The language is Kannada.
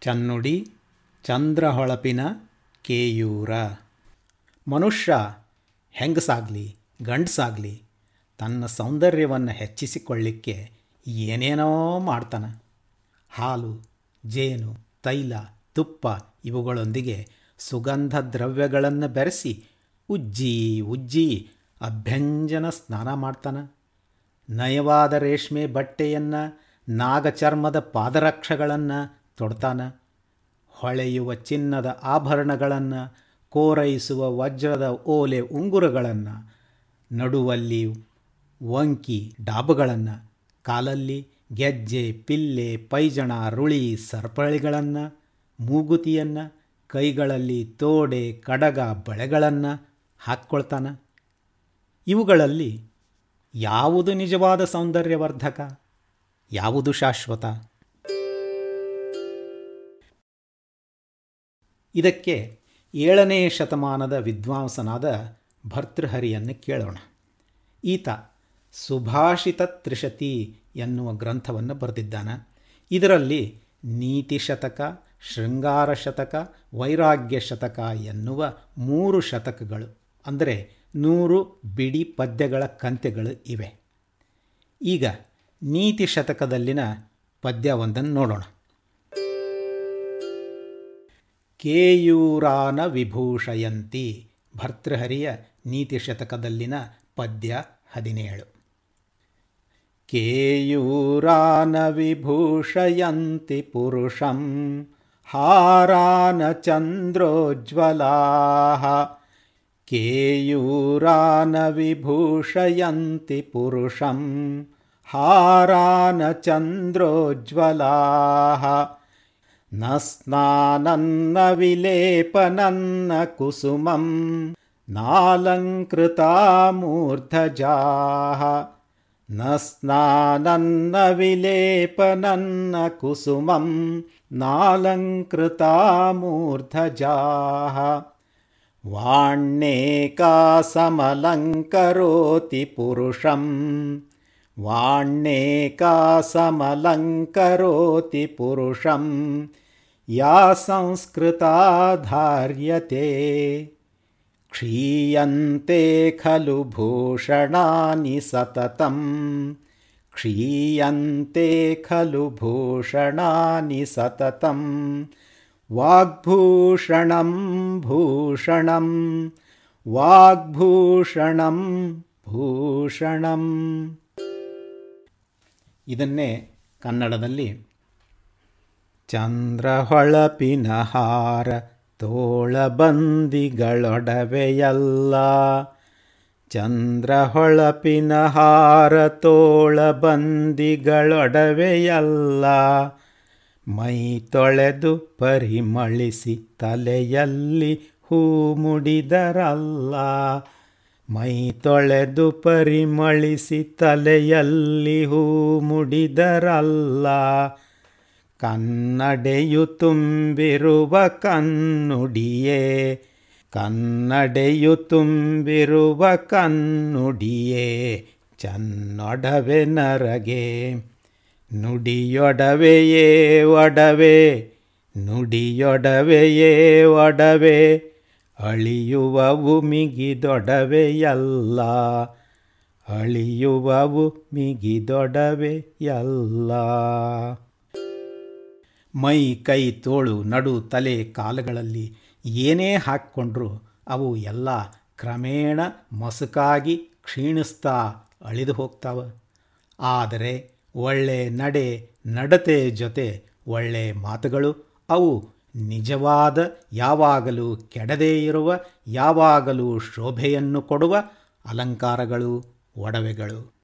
ಚನ್ನುಡಿ, ಚಂದ್ರಹೊಳಪಿನ ಕೇಯೂರ. ಮನುಷ್ಯ ಹೆಂಗಸಾಗಲಿ, ಗಂಡಸಾಗಲಿ, ತನ್ನ ಸೌಂದರ್ಯವನ್ನು ಹೆಚ್ಚಿಸಿಕೊಳ್ಳಿಕ್ಕೆ ಏನೇನೋ ಮಾಡ್ತಾನೆ. ಹಾಲು, ಜೇನು, ತೈಲ, ತುಪ್ಪ ಇವುಗಳೊಂದಿಗೆ ಸುಗಂಧ ದ್ರವ್ಯಗಳನ್ನು ಬೆರೆಸಿ ಉಜ್ಜಿ ಉಜ್ಜಿ ಅಭ್ಯಂಜನ ಸ್ನಾನ ಮಾಡ್ತಾನೆ. ನಯವಾದ ರೇಷ್ಮೆ ಬಟ್ಟೆಯನ್ನು ನಾಗಚರ್ಮದ ಪಾದರಕ್ಷೆಗಳನ್ನು ತೊಡ್ತಾನೆ? ಹೊಳೆಯುವ ಚಿನ್ನದ ಆಭರಣಗಳನ್ನು, ಕೋರೈಸುವ ವಜ್ರದ ಓಲೆ ಉಂಗುರಗಳನ್ನು, ನಡುವಲ್ಲಿ ವಂಕಿ ಡಾಬುಗಳನ್ನು, ಕಾಲಲ್ಲಿ ಗೆಜ್ಜೆ, ಪಿಲ್ಲೆ, ಪೈಜಣ, ರುಳಿ, ಸರ್ಪಳಿಗಳನ್ನು, ಮೂಗುತಿಯನ್ನು, ಕೈಗಳಲ್ಲಿ ತೋಡೆ, ಕಡಗ ಬಳೆಗಳನ್ನು ಹಾಕ್ಕೊಳ್ತಾನೆ? ಇವುಗಳಲ್ಲಿ ಯಾವುದು ನಿಜವಾದ ಸೌಂದರ್ಯವರ್ಧಕ? ಯಾವುದು ಶಾಶ್ವತ? ಇದಕ್ಕೆ ಏಳನೇ ಶತಮಾನದ ವಿದ್ವಾಂಸನಾದ ಭರ್ತೃಹರಿಯನ್ನು ಕೇಳೋಣ. ಈತ ಸುಭಾಷಿತ ತ್ರಿಶತಿ ಎನ್ನುವ ಗ್ರಂಥವನ್ನು ಬರೆದಿದ್ದಾನೆ. ಇದರಲ್ಲಿ ನೀತಿ ಶತಕ, ಶೃಂಗಾರ ಶತಕ, ವೈರಾಗ್ಯ ಶತಕ ಎನ್ನುವ ಮೂರು ಶತಕಗಳು, ಅಂದರೆ ನೂರು ಬಿಡಿ ಪದ್ಯಗಳ ಕಂತೆಗಳು ಇವೆ. ಈಗ ನೀತಿ ಶತಕದಲ್ಲಿನ ಪದ್ಯ ಒಂದನ್ನು ನೋಡೋಣ. ಕೇಯೂರಾನ ವಿಭೂಷಯಂತಿ. ಭರ್ತೃಹರಿಯ ನೀತಿ ಶತಕದಲ್ಲಿನ ಪದ್ಯ ಹದಿನೇಳು. ಕೇಯೂರಾನ ವಿಭೂಷಯಂತಿ ಪುರುಷಂ ಹಾರಾನ ಚಂದ್ರೋಜ್ವಲಾ ಕೇಯೂರಾನ ವಿಭೂಷಯಂತಿ ಪುರುಷಂ ಹಾರಾನ ಚಂದ್ರೋಜ್ವಲಾ न स्नानन्न विलेपनन्न विलेपनन्नकुसुमं नालङ्कृता मूर्धजाः न स्नानन्न विलेपनन्न विलेपनन्नकुसुमं नालङ्कृता मूर्धजाः वाण्येका समलङ्करोति पुरुषम् वाण्येकासमलङ्करोति पुरुषं या संस्कृता धार्यते। क्षीयन्ते खलु भूषणानि सततं। क्षीयन्ते खलु भूषणानि सततं। वाग्भूषणं भूषणं वाग्भूषणं भूषणम्। ಇದನ್ನೇ ಕನ್ನಡದಲ್ಲಿ ಚಂದ್ರಹೊಳಪಿನ ಹಾರ ತೋಳಬಂದಿಗಳೊಡವೆಯಲ್ಲ. ಚಂದ್ರಹೊಳಪಿನ ಹಾರ ತೋಳಬಂದಿಗಳೊಡವೆಯಲ್ಲ. ಮೈ ತೊಳೆದು ಪರಿಮಳಿಸಿ ತಲೆಯಲ್ಲಿ ಹೂ ಮುಡಿದರಲ್ಲ. ಮೈ ತೊಳೆದು ಪರಿಮಳಿಸಿ ತಲೆಯಲ್ಲಿ ಹೂ ಮುಡಿದರಲ್ಲ. ಕನ್ನಡೆಯು ತುಂಬಿರುವ ಕನ್ನುಡಿಯೇ, ಕನ್ನಡೆಯು ತುಂಬಿರುವ ಕನ್ನುಡಿಯೇ, ಚನ್ನೊಡವೆ ನರಗೆ, ನುಡಿಯೊಡವೆಯೇ ಒಡವೆ ನುಡಿಯೊಡವೆಯೇ ಒಡವೆ. ಅಳಿಯುವವು ಮಿಗಿದೊಡವೆಯಲ್ಲ ಅಳಿಯುವವು ಮಿಗಿದೊಡವೆಯಲ್ಲ ಮೈ ಕೈ ತೋಳು ನಡು ತಲೆ ಕಾಲುಗಳಲ್ಲಿ ಏನೇ ಹಾಕ್ಕೊಂಡ್ರೂ ಅವು ಎಲ್ಲ ಕ್ರಮೇಣ ಮಸುಕಾಗಿ ಕ್ಷೀಣಿಸ್ತಾ ಅಳಿದು ಹೋಗ್ತಾವ. ಆದರೆ ಒಳ್ಳೆ ನಡೆ ನಡತೆ ಜೊತೆ ಒಳ್ಳೆ ಮಾತುಗಳು ಅವು ನಿಜವಾದ ಯಾವಾಗಲೂ ಕೆಡದೇ ಇರುವ ಯಾವಾಗಲೂ ಶೋಭೆಯನ್ನು ಕೊಡುವ ಅಲಂಕಾರಗಳು ಒಡವೆಗಳು.